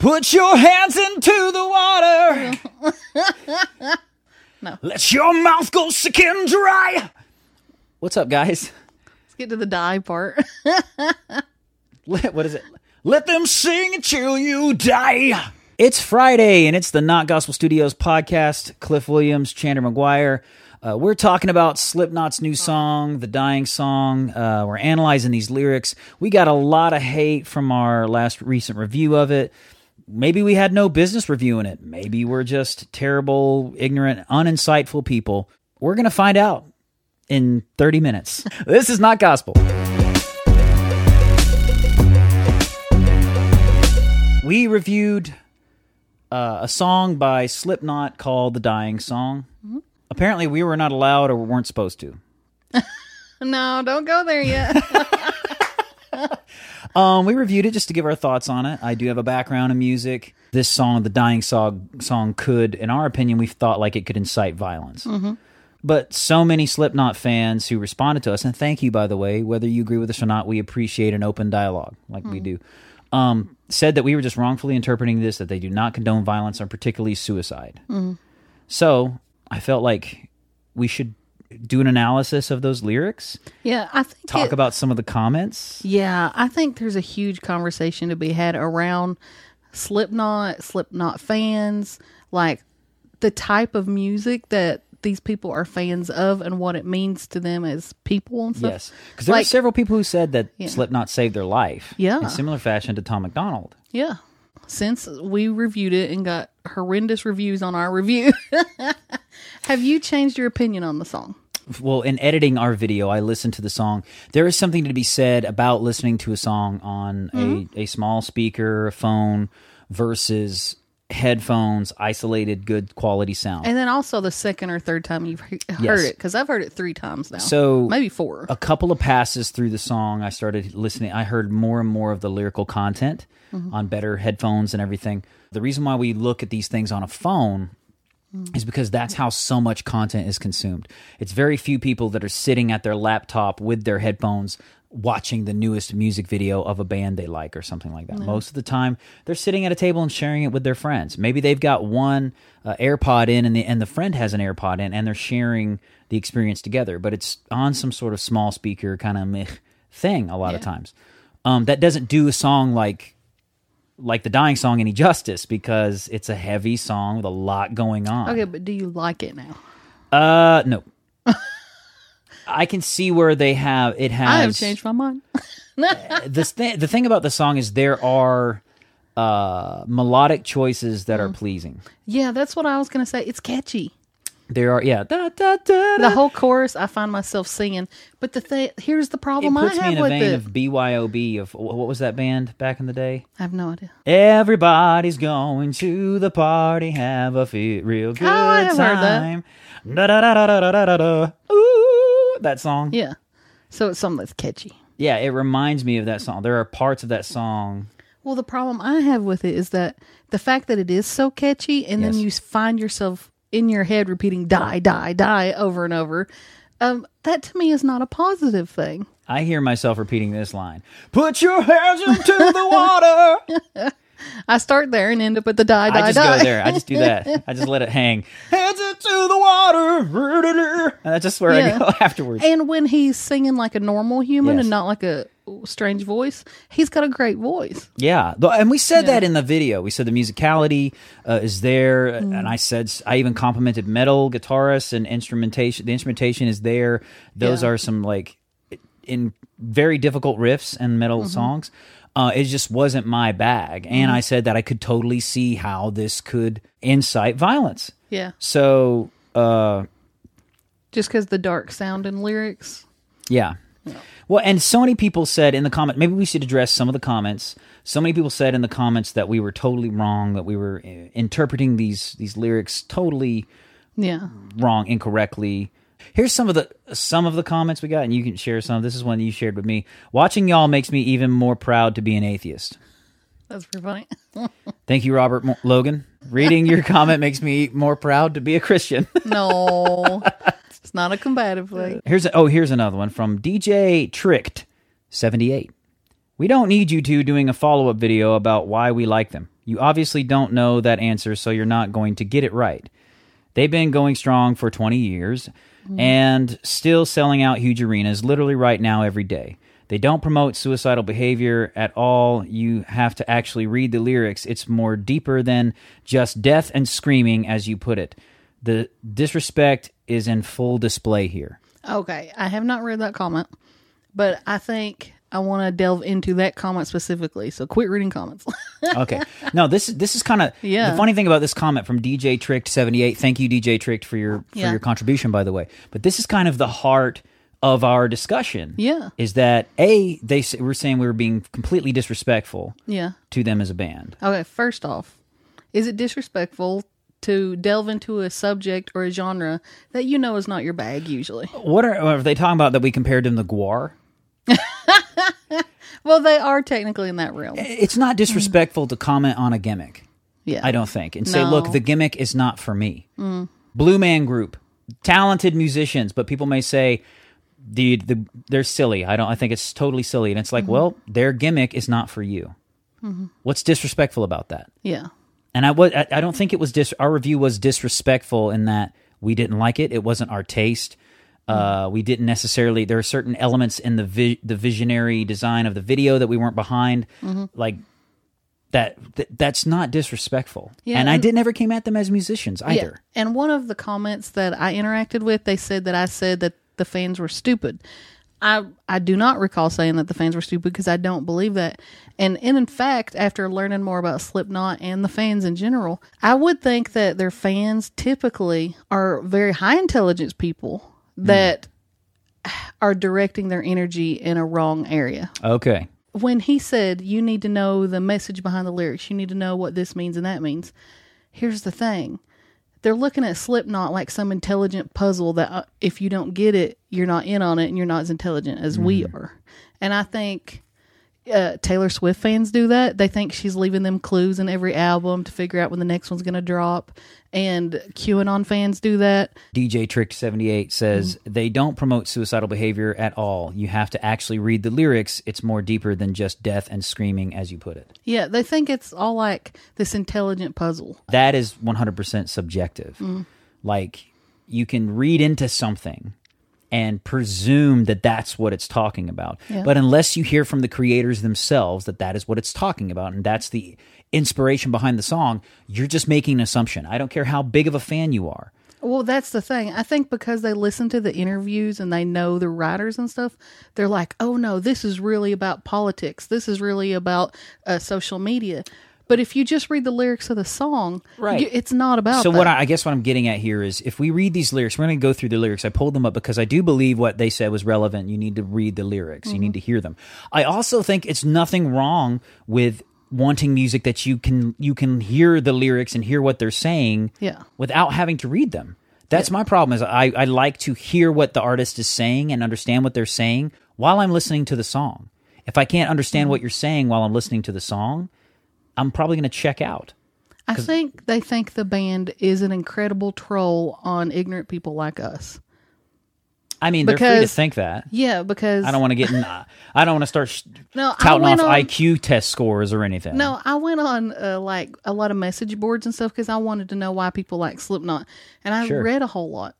Put your hands into the water. No. Let your mouth go sick and dry. What's up, guys? Let's get to the die part. Let- what is it? Let them sing until you die. It's Friday, and it's the Not Gospel Studios podcast. Cliff Williams, Chandler McGuire. Uh, we're talking about Slipknot's new song, The Dying Song. Uh, we're analyzing these lyrics. We got a lot of hate from our last recent review of it. Maybe we had no business reviewing it. Maybe we're just terrible, ignorant, uninsightful people. We're going to find out in 30 minutes. this is Not Gospel. we reviewed uh, a song by Slipknot called "The Dying Song." Apparently, we were not allowed or weren't supposed to. no, don't go there yet. Um, we reviewed it just to give our thoughts on it. I do have a background in music. This song, "The Dying Song," song could, in our opinion, we thought like it could incite violence. But so many Slipknot fans who responded to us, and thank you, by the way, whether you agree with us or not, we appreciate an open dialogue like we do. Um, said that we were just wrongfully interpreting this, that they do not condone violence or particularly suicide. So I felt like we should do an analysis of those lyrics, yeah, I think talk it- about some of the comments. Yeah, I think there's a huge conversation to be had around Slipknot, Slipknot fans, like the type of music that these people are fans of and what it means to them as people and stuff. Yes, because there were several people who said that Yeah. Slipknot saved their life. Yeah. in similar fashion to Tom MacDonald. Yeah. Since we reviewed it and got horrendous reviews on our review, have you changed your opinion on the song? Well, in editing our video, I listened to the song. There is something to be said about listening to a song on Mm-hmm. a, a small speaker, a phone, versus headphones, isolated, good quality sound. And then also the second or third time you've heard Yes. it, because I've heard it three times now. So maybe four. a couple of passes through the song, I started listening. I heard more and more of the lyrical content Mm-hmm. on better headphones and everything. The reason why we look at these things on a phone Mm. is because that's how so much content is consumed. It's very few people that are sitting at their laptop with their headphones watching the newest music video of a band they like or something like that. Most of the time, they're sitting at a table and sharing it with their friends. Maybe they've got one uh, AirPod in and the and the friend has an AirPod in and they're sharing the experience together, but it's on some sort of small speaker kind of thing a lot of times. Um, that doesn't do a song like like the dying song any justice because it's a heavy song with a lot going on. Okay, but do you like it now? Uh, no. I can see where they have it has. I have changed my mind. this thing. The thing about the song is there are uh melodic choices that Mm. are pleasing. Yeah, that's what I was to say. It's catchy. There are yeah. Da, da, da, The whole chorus, I find myself singing. But the thing, here's the It problem I puts me have in a with vein it. of BYOB of what was that band back in the day? I have no idea. Everybody's going to the party, have a fe- real good Oh, I have heard that. time. Da da da da da da da da. Ooh, that song. Yeah. So it's something that's catchy. Yeah, it reminds me of that song. There are parts of that song. Well, the problem I have with it is that the fact that it is so catchy, and then Yes. you find yourself in your head repeating "die, die, die" over and over. Um, that to me is not a positive thing. I hear myself repeating this line. Put your hands into the water. I start there and end up at the die, die, I just die. go there. I just do that. I just let it hang. Hands into the water. And that's just where Yeah. I go afterwards. And when he's singing like a normal human Yes. and not like a strange voice, he's got a great voice. Yeah, and we said that in the video. We said the musicality uh, is there, Mm. and I said I even complimented metal guitarists and instrumentation. The instrumentation is there. Those Yeah. are some like in very difficult riffs and metal Mm-hmm. songs. Uh, it just wasn't my bag, and I said that I could totally see how this could incite violence. Yeah. So, uh, Just because the dark sound and lyrics. Yeah. Well, and so many people said in the comment, maybe we should address some of the comments. So many people said in the comments that we were totally wrong, that we were uh, interpreting these these lyrics totally Yeah. wrong, incorrectly. Here's some of the some of the comments we got, and you can share some. This is one you shared with me. Watching y'all makes me even more proud to be an atheist. That's pretty funny. Thank you, Robert Mo- Logan. Reading your comment makes me more proud to be a Christian. no, it's not a combative thing. Here's a, oh, here's another one from DJ Tricked, seventy eight. We don't need you two doing a follow up video about why we like them. You obviously don't know that answer, so you're not going to get it right. They've been going strong for 20 years Mm-hmm. and still selling out huge arenas literally right now every day. They don't promote suicidal behavior at all. You have to actually read the lyrics. It's more deeper than just death and screaming, as you put it. The disrespect is in full display here. Okay, I have not read that comment, but I think I want to delve into that comment specifically. So quit reading comments. Okay. No, this is this is kind of Yeah. the funny thing about this comment from DJ Tricked seventy eight. Thank you, DJ Tricked, for your for Yeah. your contribution, by the way. But this is kind of the heart of our discussion. Yeah. is that a they were saying we were being completely disrespectful yeah. to them as a band. Okay, first off, is it disrespectful to delve into a subject or a genre that you know is not your bag usually? What are, are they talking about that we compared them to GWAR? Well, they are technically in that realm. It's not disrespectful to comment on a gimmick. Yeah. I don't think, and say, No. look, the gimmick is not for me. Mm. Blue Man Group, talented musicians, but people may say, the, the they're silly. I don't. I think it's totally silly, and it's like, mm-hmm. well, their gimmick is not for you. Mm-hmm. What's disrespectful about that? Yeah. And I was, I, I don't think it was dis. Our review was disrespectful in that we didn't like it. It wasn't our taste. Uh, we didn't necessarily. There are certain elements in the vi- the visionary design of the video that we weren't behind. Like that. Th- that's not disrespectful. Yeah, and I and- did never came at them as musicians Yeah. either. And one of the comments that I interacted with, they said that I said that the fans were stupid. I I do not recall saying that the fans were stupid because I don't believe that. And, and in fact, after learning more about Slipknot and the fans in general, I would think that their fans typically are very high intelligence people that are directing their energy in a wrong area Okay. when he said you need to know the message behind the lyrics, you need to know what this means and that means. Here's the thing. They're looking at Slipknot like some intelligent puzzle that uh, if you don't get it, you're not in on it and you're not as intelligent as we are. And I think uh, Taylor Swift fans do that. They think she's leaving them clues in every album to figure out when the next one's going to drop. And QAnon fans do that. DJ Trick 78 says they don't promote suicidal behavior at all. You have to actually read the lyrics. It's more deeper than just death and screaming, as you put it. Yeah, they think it's all like this intelligent puzzle. That is 100% subjective. Like, you can read into something and presume that that's what it's talking about. Yeah. But unless you hear from the creators themselves that that is what it's talking about and that's the inspiration behind the song, you're just making an assumption. I don't care how big of a fan you are. Well, that's the thing. I think because they listen to the interviews and they know the writers and stuff, they're like, "Oh no, this is really about politics. This is really about uh, social media." But if you just read the lyrics of the song, Right. you- it's not about. So that. what I, I guess what I'm getting at here is if we read these lyrics, we're going to go through the lyrics. I pulled them up because I do believe what they said was relevant. You need to read the lyrics. You Mm-hmm. need to hear them. I also think it's nothing wrong with wanting music that you can you can hear the lyrics and hear what they're saying Yeah. without having to read them. That's my problem is I, I like to hear what the artist is saying and understand what they're saying while I'm listening to the song. If I can't understand Mm-hmm. what you're saying while I'm listening to the song, I'm probably going to check out. I think they think the band is an incredible troll on ignorant people like us. I mean, they're free to think that. Yeah, because I don't want to get in. I don't want to start sh- No, I touting off went on- IQ test scores or anything. No, I went on uh, like a lot of message boards and stuff because I wanted to know why people like Slipknot, and I Sure. read a whole lot.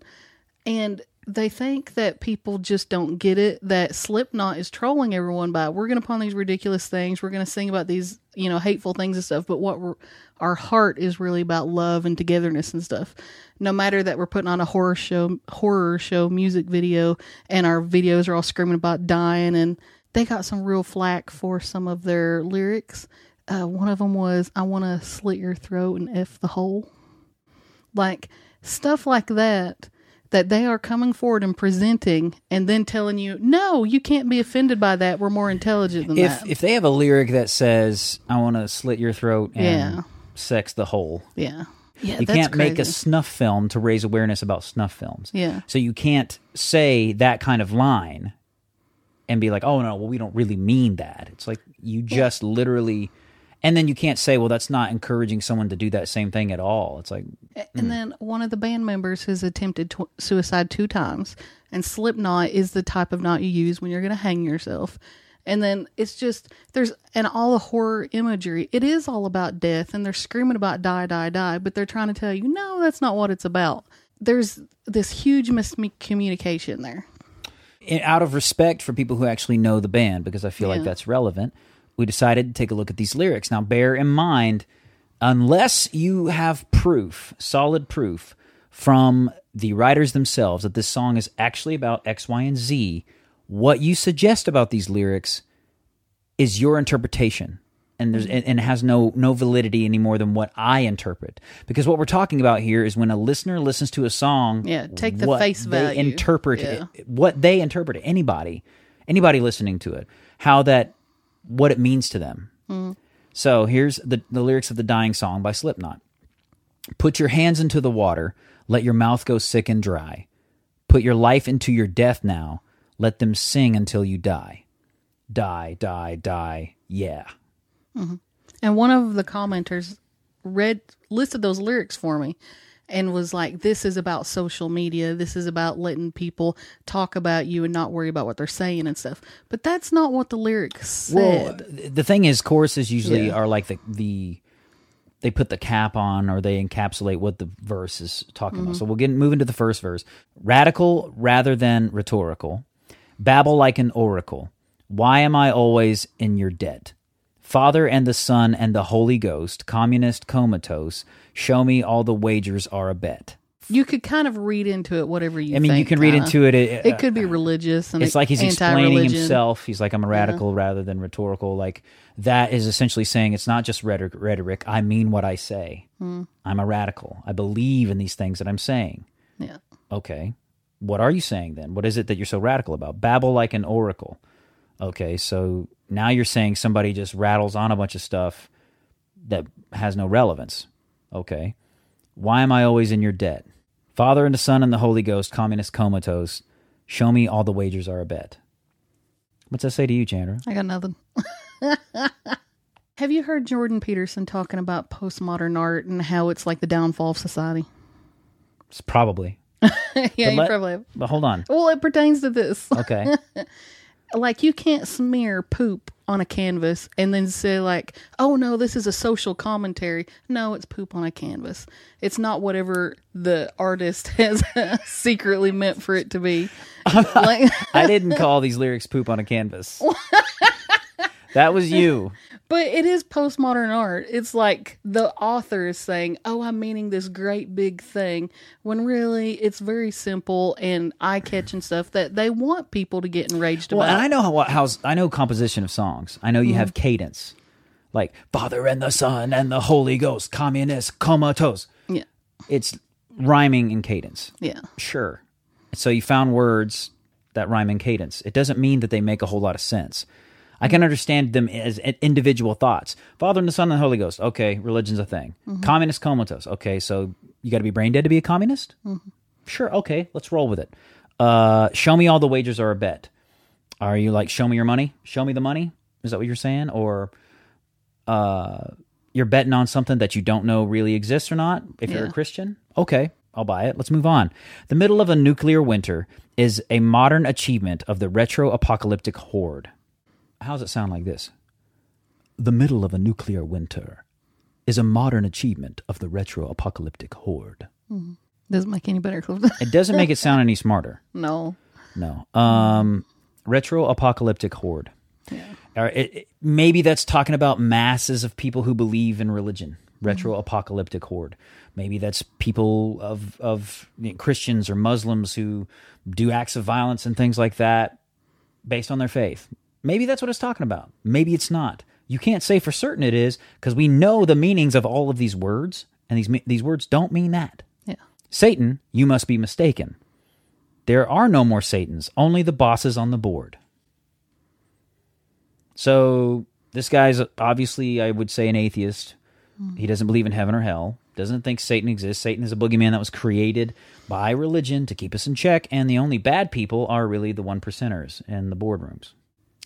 And they think that people just don't get it that Slipknot is trolling everyone by we're going to pawn these ridiculous things, we're going to sing about these you know hateful things and stuff, but what our heart is really about love and togetherness and stuff. No matter that we're putting on a horror show, horror show music video, and our videos are all screaming about dying, and they got some real flack for some of their lyrics. Uh, one of them was, "I want to slit your throat and f the hole," like stuff like that. That they are coming forward and presenting, and then telling you, "No, you can't be offended by that. We're more intelligent than if that." if they have a lyric that says "I want to slit your throat and Yeah. sex the hole," yeah, yeah, you can't make a snuff film to raise awareness about snuff films. Yeah. So you can't say that kind of line and be like, "Oh no, well we don't really mean that." It's like you just literally. And then you can't say, well, that's not encouraging someone to do that same thing at all. It's like, And hmm. then one of the band members has attempted tw- suicide two times. And Slipknot is the type of knot you use when you're going to hang yourself. And then it's just there's and all the horror imagery. It is all about death, and they're screaming about die, die, die, but they're trying to tell you no, that's not what it's about. There's this huge miscommunication there. In- out of respect for people who actually know the band, because I feel like that's relevant, we decided to take a look at these lyrics. Now, bear in mind, unless you have proof, solid proof, from the writers themselves that this song is actually about X, Y, and Z, what you suggest about these lyrics is your interpretation. And there's mm-hmm. and, and has no no validity any more than what I interpret. Because what we're talking about here is when a listener listens to a song, Yeah, take the face they value. interpret Yeah. it, what they interpret it, anybody, anybody listening to it, how that, what it means to them. Mm-hmm. So here's the, the lyrics of the dying song by Slipknot. Put your hands into the water, let your mouth go sick and dry. Put your life into your death now, let them sing until you die. Die, die, die, yeah. And one of the commenters read listed those lyrics for me and was like, This is about social media. This is about letting people talk about you and not worry about what they're saying and stuff. But that's not what the lyrics Well, said. th- the thing is, choruses usually Yeah. are like the the they put the cap on or they encapsulate what the verse is talking about. Mm-hmm. So we'll get move into the first verse. Radical rather than rhetorical, babble like an oracle. Why am I always in your debt? Father and the Son and the Holy Ghost, communist comatose. Show me all the wagers are a bet. you could kind of read into it whatever you I mean, you can read kinda. into it. it It could be religious and it's like he's explaining anti-religion. himself. He's like, I'm a radical rather than rhetorical. Like that is essentially saying it's not just rhetoric. rhetoric I mean what I say. Hmm. I'm a radical. I believe in these things that I'm saying. Yeah. Okay. What are you saying then? What is it that you're so radical about? Babble like an oracle. Okay. So now you're saying somebody just rattles on a bunch of stuff that has no relevance. Okay. Why am I always in your debt? Father and the Son and the Holy Ghost, communist comatose. Show me all the wagers are a bet. What's that say to you, Chandra? I got nothing. Have you heard Jordan Peterson talking about postmodern art and how it's like the downfall of society? It's probably. yeah, you let- probably have. But hold on. Well, it pertains to this. Okay. like you can't smear poop on a canvas and then say like oh no this is a social commentary. No it's poop on a canvas. It's not whatever the artist has secretly meant for it to be. Like I didn't call these lyrics poop on a canvas. that was you. but it is postmodern art it's like the author is saying oh i'm meaning this great big thing when really it's very simple and eye-catching stuff that they want people to get enraged Well, about and I know how, how I know composition of songs. I know you Mm-hmm. have cadence, like Father and the Son and the Holy Ghost, communist comatose. yeah It's rhyming in cadence. yeah Sure. So you found words that rhyme in cadence. It doesn't mean that they make a whole lot of sense. I can understand them as individual thoughts. Father and the Son and the Holy Ghost. Okay, religion's a thing. Communist comatose. Okay, so you got to be brain dead to be a communist. Sure. Okay, let's roll with it. Uh, show me all the wagers are a bet. Are you like show me your money? Show me the money? Is that what you're saying? Or uh, you're betting on something that you don't know really exists or not? If you're a Christian, okay, I'll buy it. Let's move on. The middle of a nuclear winter is a modern achievement of the retro apocalyptic horde. How does it sound like this? The middle of a nuclear winter is a modern achievement of the retro apocalyptic horde. doesn't make any better It doesn't make it sound any smarter. no No. Um, retro apocalyptic horde. Or it, it- maybe that's talking about masses of people who believe in religion. Retro apocalyptic horde. Maybe that's people of of you know, Christians or Muslims who do acts of violence and things like that based on their faith. Maybe that's what it's talking about. Maybe it's not. You can't say for certain it is because we know the meanings of all of these words, and these these words don't mean that. yeah Satan, you must be mistaken. There are no more Satans, only the bosses on the board. So, this guy's obviously, I would say, an atheist. Hmm. He doesn't believe in heaven or hell, doesn't think Satan exists. Satan is a boogeyman that was created by religion to keep us in check, and the only bad people are really the one percenters in the boardrooms.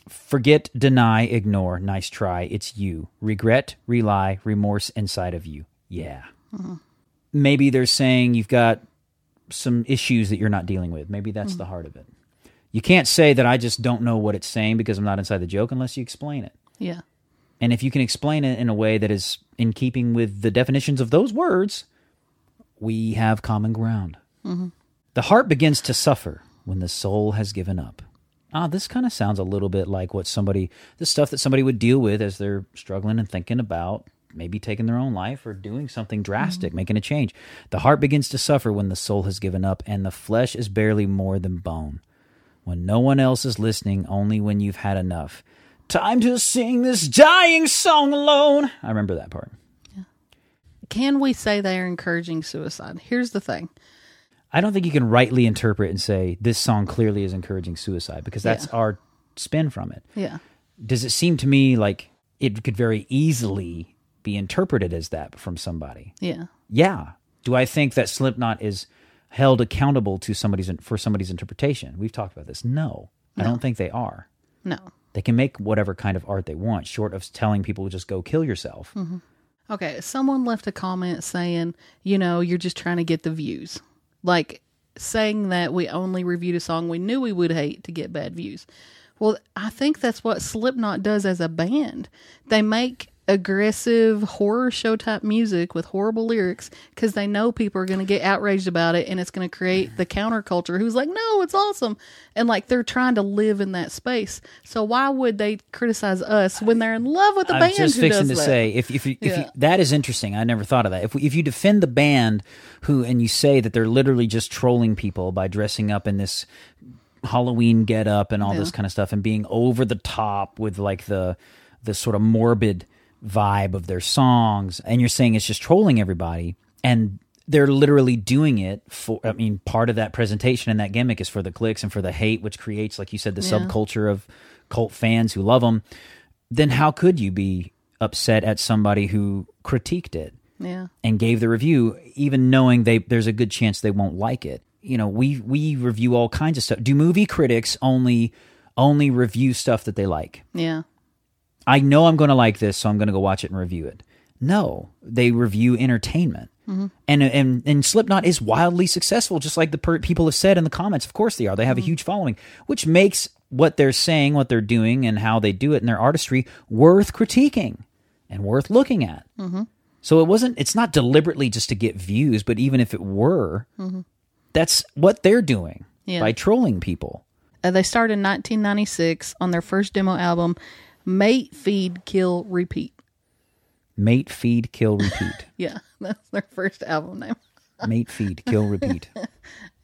Forget, deny, ignore. Nice try. It's you. Regret, rely, remorse inside of you. Yeah. Mm-hmm. Maybe they're saying you've got some issues that you're not dealing with. Maybe that's mm-hmm. the heart of it. You can't say that I just don't know what it's saying because I'm not inside the joke unless you explain it. Yeah. And if you can explain it in a way that is in keeping with the definitions of those words, we have common ground. Mm-hmm. The heart begins to suffer when the soul has given up. Ah, this kind of sounds a little bit like what somebody, the stuff that somebody would deal with as they're struggling and thinking about maybe taking their own life or doing something drastic, making a change. The heart begins to suffer when the soul has given up, and the flesh is barely more than bone. When no one else is listening, only when you've had enough. Time to sing this dying song alone. I remember that part. Can we say they are encouraging suicide? Here's the thing. I don't think you can rightly interpret and say this song clearly is encouraging suicide because that's our spin from it. Yeah. Does it seem to me like it could very easily be interpreted as that from somebody? Yeah. Yeah. Do I think that Slipknot is held accountable to somebody's for somebody's interpretation? We've talked about this. No, I don't think they are. No. They can make whatever kind of art they want, short of telling people to just go kill yourself. Mm-hmm. Okay, someone left a comment saying, you know, you're just trying to get the views. Like saying that we only reviewed a song we knew we would hate to get bad views. Well, I think that's what Slipknot does as a band. They make aggressive horror show type music with horrible lyrics because they know people are going to get outraged about it and it's going to create the counterculture who's like, no, it's awesome. And like they're trying to live in that space. So why would they criticize us when they're in love with the I'm band just who fixing does to that? say if if, you, if you, that is interesting. I never thought of that. If if you defend the band who and you say that they're literally just trolling people by dressing up in this Halloween get up and all this kind of stuff and being over the top with like the the sort of morbid vibe of their songs and you're saying it's just trolling everybody and they're literally doing it for I mean part of that presentation and that gimmick is for the clicks and for the hate which creates like you said the Yeah. subculture of cult fans who love them then how could you be upset at somebody who critiqued it Yeah. and gave the review even knowing they there's a good chance they won't like it you know we we review all kinds of stuff do movie critics only only review stuff that they like Yeah. I know i'm going to like this so i'm going to go watch it and review it. No they review entertainment. Mm-hmm. And and and slipknot is wildly successful just like the per- people have said in the comments. Of course they are. They have a mm-hmm. huge following which makes what they're saying what they're doing and how they do it in their artistry worth critiquing and worth looking at. Mm-hmm. So it wasn't it's not deliberately just to get views but even if it were that's what they're doing Yeah. by trolling people. Uh, they started in 1996 on their first demo album, Mate, Feed, Kill, Repeat. mate feed kill repeat Yeah, that's their first album name. mate feed kill repeat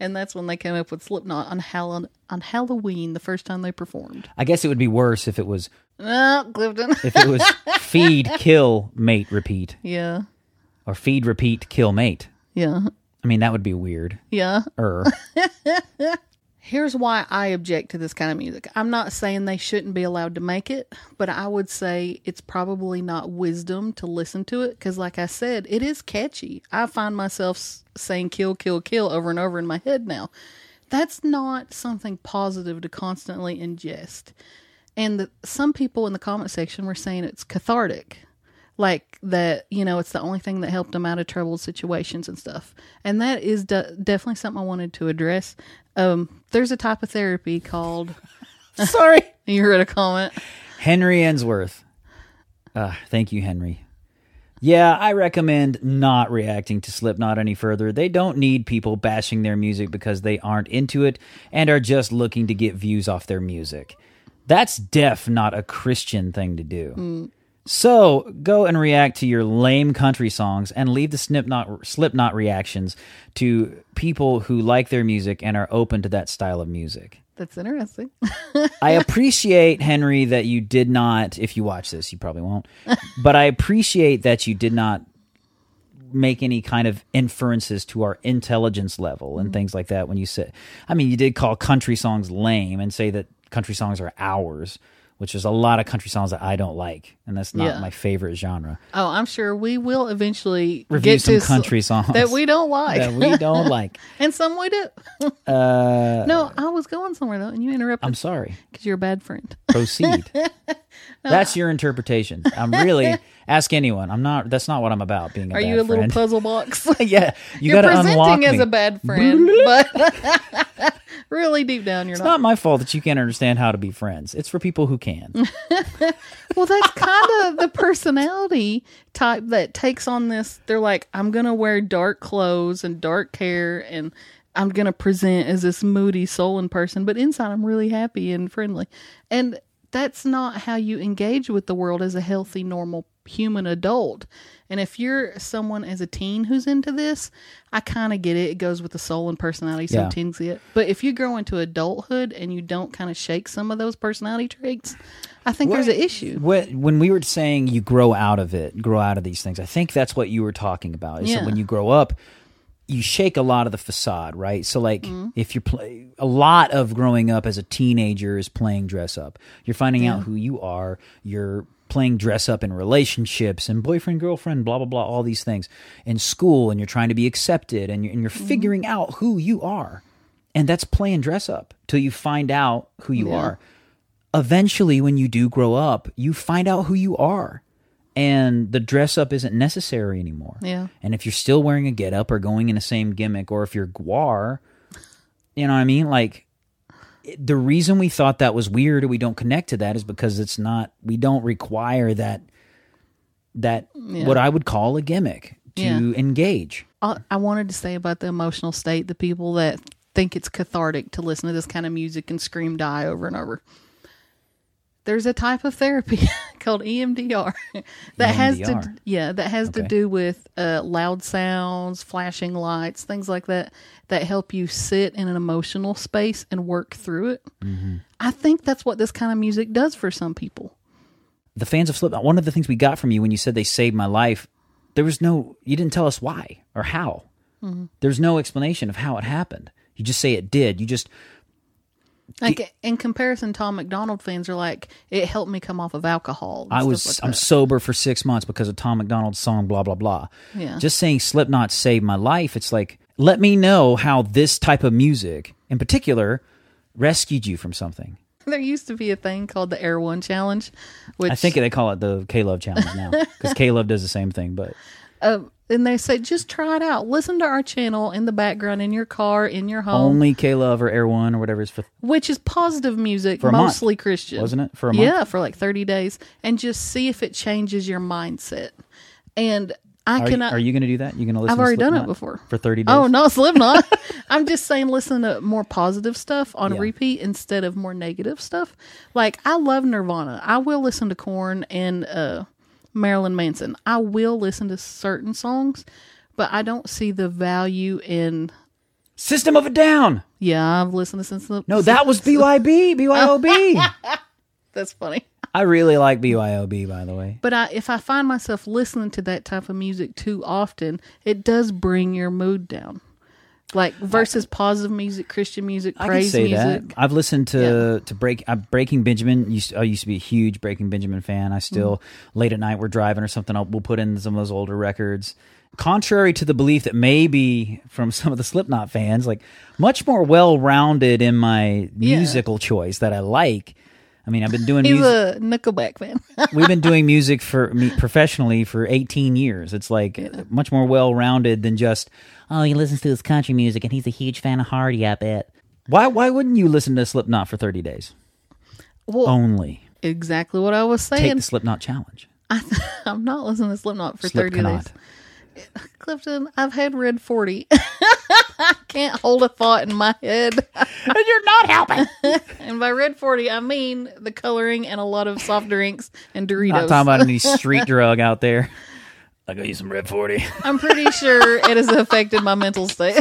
And that's when they came up with Slipknot on, Hall- on Halloween, the first time they performed. i guess it would be worse if it was Oh, Clifton. if it was feed kill mate repeat yeah, or feed repeat kill mate yeah, i mean that would be weird yeah. er Here's why I object to this kind of music. I'm not saying they shouldn't be allowed to make it, but I would say it's probably not wisdom to listen to it because, like I said, it is catchy. I find myself saying kill, kill, kill over and over in my head now. That's not something positive to constantly ingest. And the, some people in the comment section were saying it's cathartic like that you know it's the only thing that helped them out of troubled situations and stuff. And that is de- definitely something i wanted to address. Um there's a type of therapy called sorry. You read a comment? Henry ensworth. Uh, thank you henry. Yeah i recommend not reacting to slipknot any further. They don't need people bashing their music because they aren't into it and are just looking to get views off their music. That's def not a christian thing to do So go and react to your lame country songs and leave the Slipknot, Slipknot reactions to people who like their music and are open to that style of music. that's interesting. I appreciate, Henry, that you did not, if you watch this, you probably won't, but I appreciate that you did not make any kind of inferences to our intelligence level and mm-hmm. things like that when you said, I mean, you did call country songs lame and say that country songs are ours, which is a lot of country songs that I don't like. And that's not Yeah. my favorite genre. oh i'm sure we will eventually Review get some country songs that we don't like that we don't like. and some we do Uh, no i was going somewhere though and you interrupted I'm sorry. because you're a bad friend proceed. That's your interpretation. I'm really ask anyone. I'm not. That's not what I'm about. Being a are you a little puzzle box yeah, you unlock presenting as me. a bad friend but really deep down, you're not. It's not. not my fault that you can't understand how to be friends. It's for people who can. Well, that's kind of the personality type that takes on this. They're like, I'm going to wear dark clothes and dark hair and I'm going to present as this moody soul in person, but inside I'm really happy and friendly. And that's not how you engage with the world as a healthy, normal human adult. And if you're someone as a teen who's into this, I kind of get it. It goes with the soul and personality some Yeah. teens get. But if you grow into adulthood and you don't kind of shake some of those personality traits, I think there's an issue. What, when we were saying you grow out of it, grow out of these things, I think that's what you were talking about. Is that Yeah. when you grow up, you shake a lot of the facade, right? So, like, Mm-hmm. if you're play, a lot of growing up as a teenager is playing dress up. You're finding out who you are. You're playing dress up in relationships and boyfriend, girlfriend, blah blah blah, all these things in school, and you're trying to be accepted, and you're, and you're Mm-hmm. figuring out who you are, and that's playing dress up till you find out who you Yeah. are eventually when you do grow up you find out who you are and the dress up isn't necessary anymore Yeah. and if you're still wearing a get up or going in the same gimmick or if you're GWAR you know what i mean like the reason we thought that was weird or we don't connect to that is because it's not we don't require that that what i would call a gimmick to Yeah. engage I, I wanted to say about the emotional state, the people that think it's cathartic to listen to this kind of music and scream die over and over. There's a type of therapy called EMDR that has to yeah that has to do with uh, loud sounds, flashing lights, things like that that help you sit in an emotional space and work through it. Mm-hmm. I think that's what this kind of music does for some people. the fans of Slipknot, one of the things we got from you when you said they saved my life, there was no, you didn't tell us why or how. There's no explanation of how it happened. You just say it did. You just, Like in comparison, Tom MacDonald fans are like, it helped me come off of alcohol. I was, like I'm that. sober for six months because of Tom MacDonald's song, blah, blah, blah. Yeah. Just saying Slipknot saved my life. It's like, let me know how this type of music in particular rescued you from something. There used to be a thing called the Air One Challenge, which I think they call it the K Love Challenge now because K Love does the same thing. But uh, and they say just try it out. Listen to our channel in the background in your car, in your home, only K Love or Air One or whatever is for, which is positive music, For a month, mostly Christian, wasn't it? For a month? Yeah, for like thirty days, and just see if it changes your mindset. And I Are, you- cannot. are you going to do that? You going to listen? I've already done it before. for thirty days. Oh, no, Slipknot. I'm just saying listen to more positive stuff on Yeah. repeat instead of more negative stuff. Like I love Nirvana. I will listen to Korn and uh Marilyn Manson. I will listen to certain songs, but I don't see the value in System of a Down. yeah, I've listened to since the No, that was BYB. BYOB. that's funny. I really like BYOB, by the way. But I, if I find myself listening to that type of music too often, it does bring your mood down. Like versus positive music, Christian music, I can praise say music. that. I've listened to to break uh, Breaking Benjamin. Used I used to be a huge Breaking Benjamin fan. I still Mm-hmm. late at night we're driving or something. I'll, we'll put in some of those older records. Contrary to the belief that maybe from some of the Slipknot fans, like much more well rounded in my Yeah. musical choice that I like. I mean, I've been doing He's music. a Nickelback fan. we've been doing music for me professionally for 18 years. It's like much more well rounded than just oh he listens to his country music and he's a huge fan of Hardy. I bet. Why why wouldn't you listen to Slipknot for 30 days well, only? exactly what I was saying. Take the Slipknot challenge. I'm not listening to Slipknot for 30 Slipknot. days. Clifton, I've had Red 40. I can't hold a thought in my head. You're not helping. And by Red 40, I mean the coloring and a lot of soft drinks and Doritos. I'm not talking about any street drug out there. I'll you some Red 40. I'm pretty sure it has affected my mental state.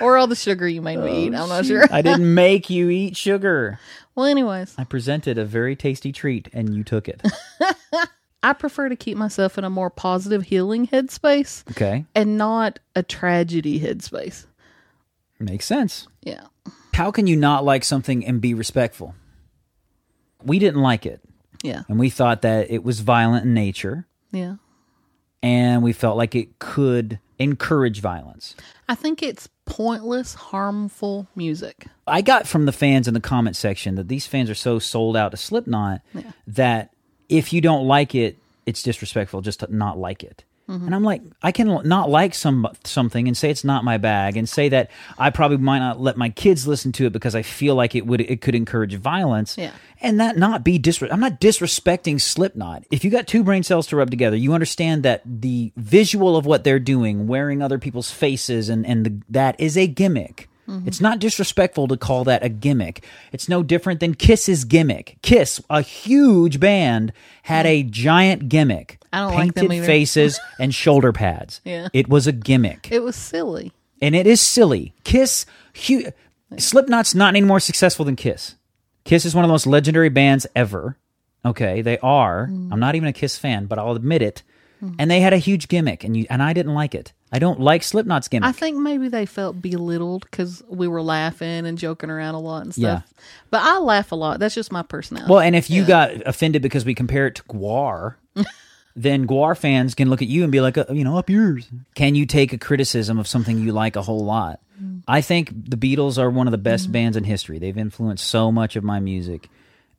or all the sugar you made me eat. Oh, I'm not sure. I didn't make you eat sugar. Well, anyways, I presented a very tasty treat and you took it. I prefer to keep myself in a more positive, healing headspace Okay. and not a tragedy headspace. Makes sense. Yeah. How can you not like something and be respectful? We didn't like it. Yeah. and we thought that it was violent in nature Yeah. and we felt like it could encourage violence. I think it's pointless, harmful music. I got from the fans in the comment section that these fans are so sold out to Slipknot that if you don't like it, it's disrespectful just to not like it. And I'm like, I can not like some something and say it's not my bag, and say that I probably might not let my kids listen to it because I feel like it would it could encourage violence. Yeah. And that not be disre- I'm not disrespecting Slipknot. If you got two brain cells to rub together, you understand that the visual of what they're doing, wearing other people's faces, and and the, that is a gimmick. It's not disrespectful to call that a gimmick. It's no different than Kiss's gimmick. Kiss, a huge band, had a giant gimmick. I don't like painted either. faces and shoulder pads. Yeah. It was a gimmick. It was silly. and it is silly. Kiss, hu- Slipknot's not any more successful than Kiss. Kiss is one of the most legendary bands ever. Okay, they are. Mm. I'm not even a Kiss fan, but I'll admit it. Mm-hmm. And they had a huge gimmick, and you and I didn't like it. I don't like Slipknot's gimmick. I think maybe they felt belittled because we were laughing and joking around a lot and stuff. Yeah. But I laugh a lot. That's just my personality. Well, and if you got offended because we compare it to GWAR, then GWAR fans can look at you and be like, uh, you know, up yours. Can you take a criticism of something you like a whole lot? Mm. I think the Beatles are one of the best mm-hmm. bands in history. They've influenced so much of my music,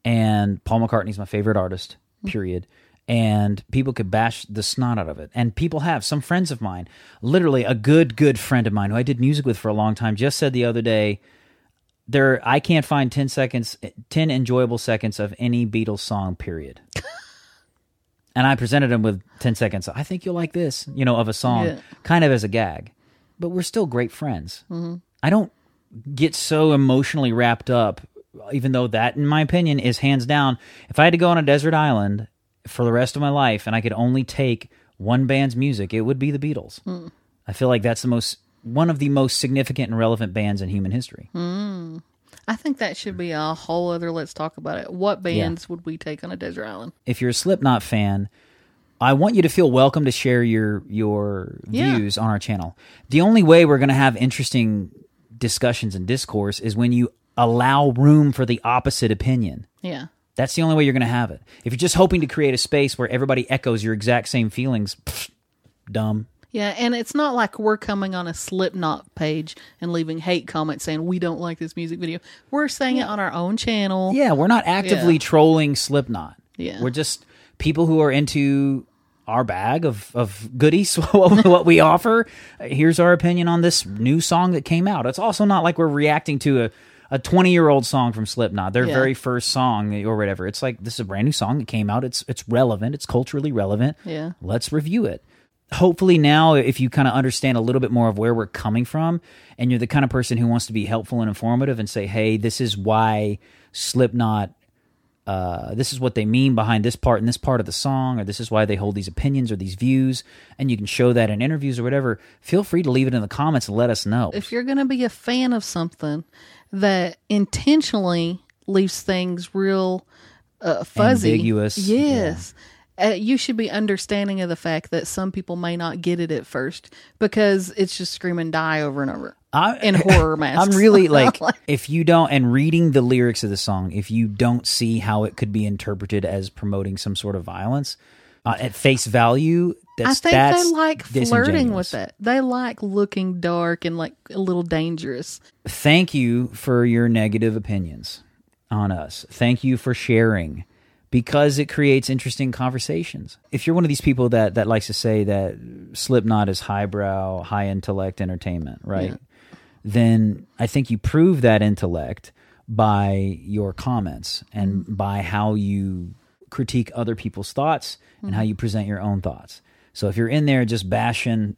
and Paul McCartney's my favorite artist. Mm. Period. And people could bash the snot out of it, and people have. Some friends of mine, literally a good, good friend of mine who I did music with for a long time, just said the other day there I can't find 10 seconds 10 enjoyable seconds of any Beatles song period. and I presented him with 10 seconds. I think you'll like this, you know, of a song Yeah. kind of as a gag. But we're still great friends. Mm-hmm. I don't get so emotionally wrapped up even though that in my opinion is hands down if I had to go on a desert island for the rest of my life and I could only take one band's music, it would be the Beatles. Hmm. I feel like that's the most one of the most significant and relevant bands in human history. Hmm. I think that should be a whole other let's talk about it. What bands would we take on a desert island? If you're a Slipknot fan, I want you to feel welcome to share your your Yeah. views on our channel. The only way we're going to have interesting discussions and discourse is when you allow room for the opposite opinion. Yeah. That's the only way you're going to have it. If you're just hoping to create a space where everybody echoes your exact same feelings, pfft, dumb. Yeah, and it's not like we're coming on a Slipknot page and leaving hate comments saying we don't like this music video. We're saying it on our own channel. Yeah, we're not actively Yeah. trolling Slipknot. Yeah. We're just people who are into our bag of, of goodies, what we offer. Here's our opinion on this new song that came out. It's also not like we're reacting to a, a 20 year old song from Slipknot, their Yeah. very first song or whatever. It's like, this is a brand new song that came out. It's, it's relevant. It's culturally relevant. Yeah. Let's review it. Hopefully now, if you kind of understand a little bit more of where we're coming from, and you're the kind of person who wants to be helpful and informative and say, "Hey, this is why Slipknot uh, this is what they mean behind this part and this part of the song, or this is why they hold these opinions or these views, and you can show that in interviews or whatever. Feel free to leave it in the comments and let us know. If you're going to be a fan of something that intentionally leaves things real uh, fuzzy, Ambiguous, yes. Uh, you should be understanding of the fact that some people may not get it at first because it's just screaming die over and over I, in horror masks. I'm really like, if you don't, and reading the lyrics of the song, if you don't see how it could be interpreted as promoting some sort of violence uh, at face value, I think that's they like flirting with it. They like looking dark and like a little dangerous. thank you for your negative opinions on us. Thank you for sharing because it creates interesting conversations. If you're one of these people that that likes to say that Slipknot is highbrow, high intellect entertainment, right? Yeah. Then I think you prove that intellect by your comments and Mm-hmm. by how you critique other people's thoughts and Mm-hmm. how you present your own thoughts. So if you're in there just bashing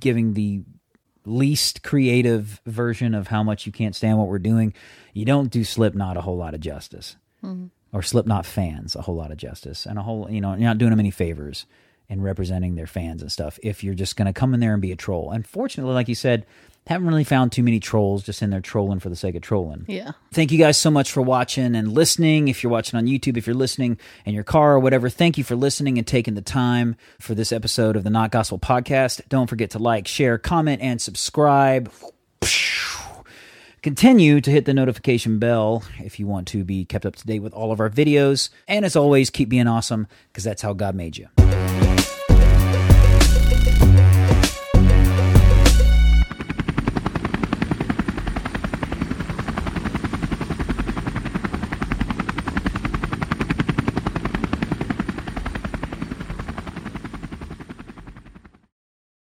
giving the least creative version of how much you can't stand what we're doing, you don't do Slipknot a whole lot of justice, or Slipknot fans a whole lot of justice, and a whole you know you're not doing them any favors in representing their fans and stuff. If you're just going to come in there and be a troll, unfortunately, like you said, haven't really found too many trolls just in there trolling for the sake of trolling. Yeah. Thank you guys so much for watching and listening. If you're watching on YouTube, if you're listening in your car or whatever, thank you for listening and taking the time for this episode of the Not Gospel Podcast. Don't forget to like, share, comment, and subscribe. Continue to hit the notification bell if you want to be kept up to date with all of our videos. And as always, keep being awesome because that's how God made you.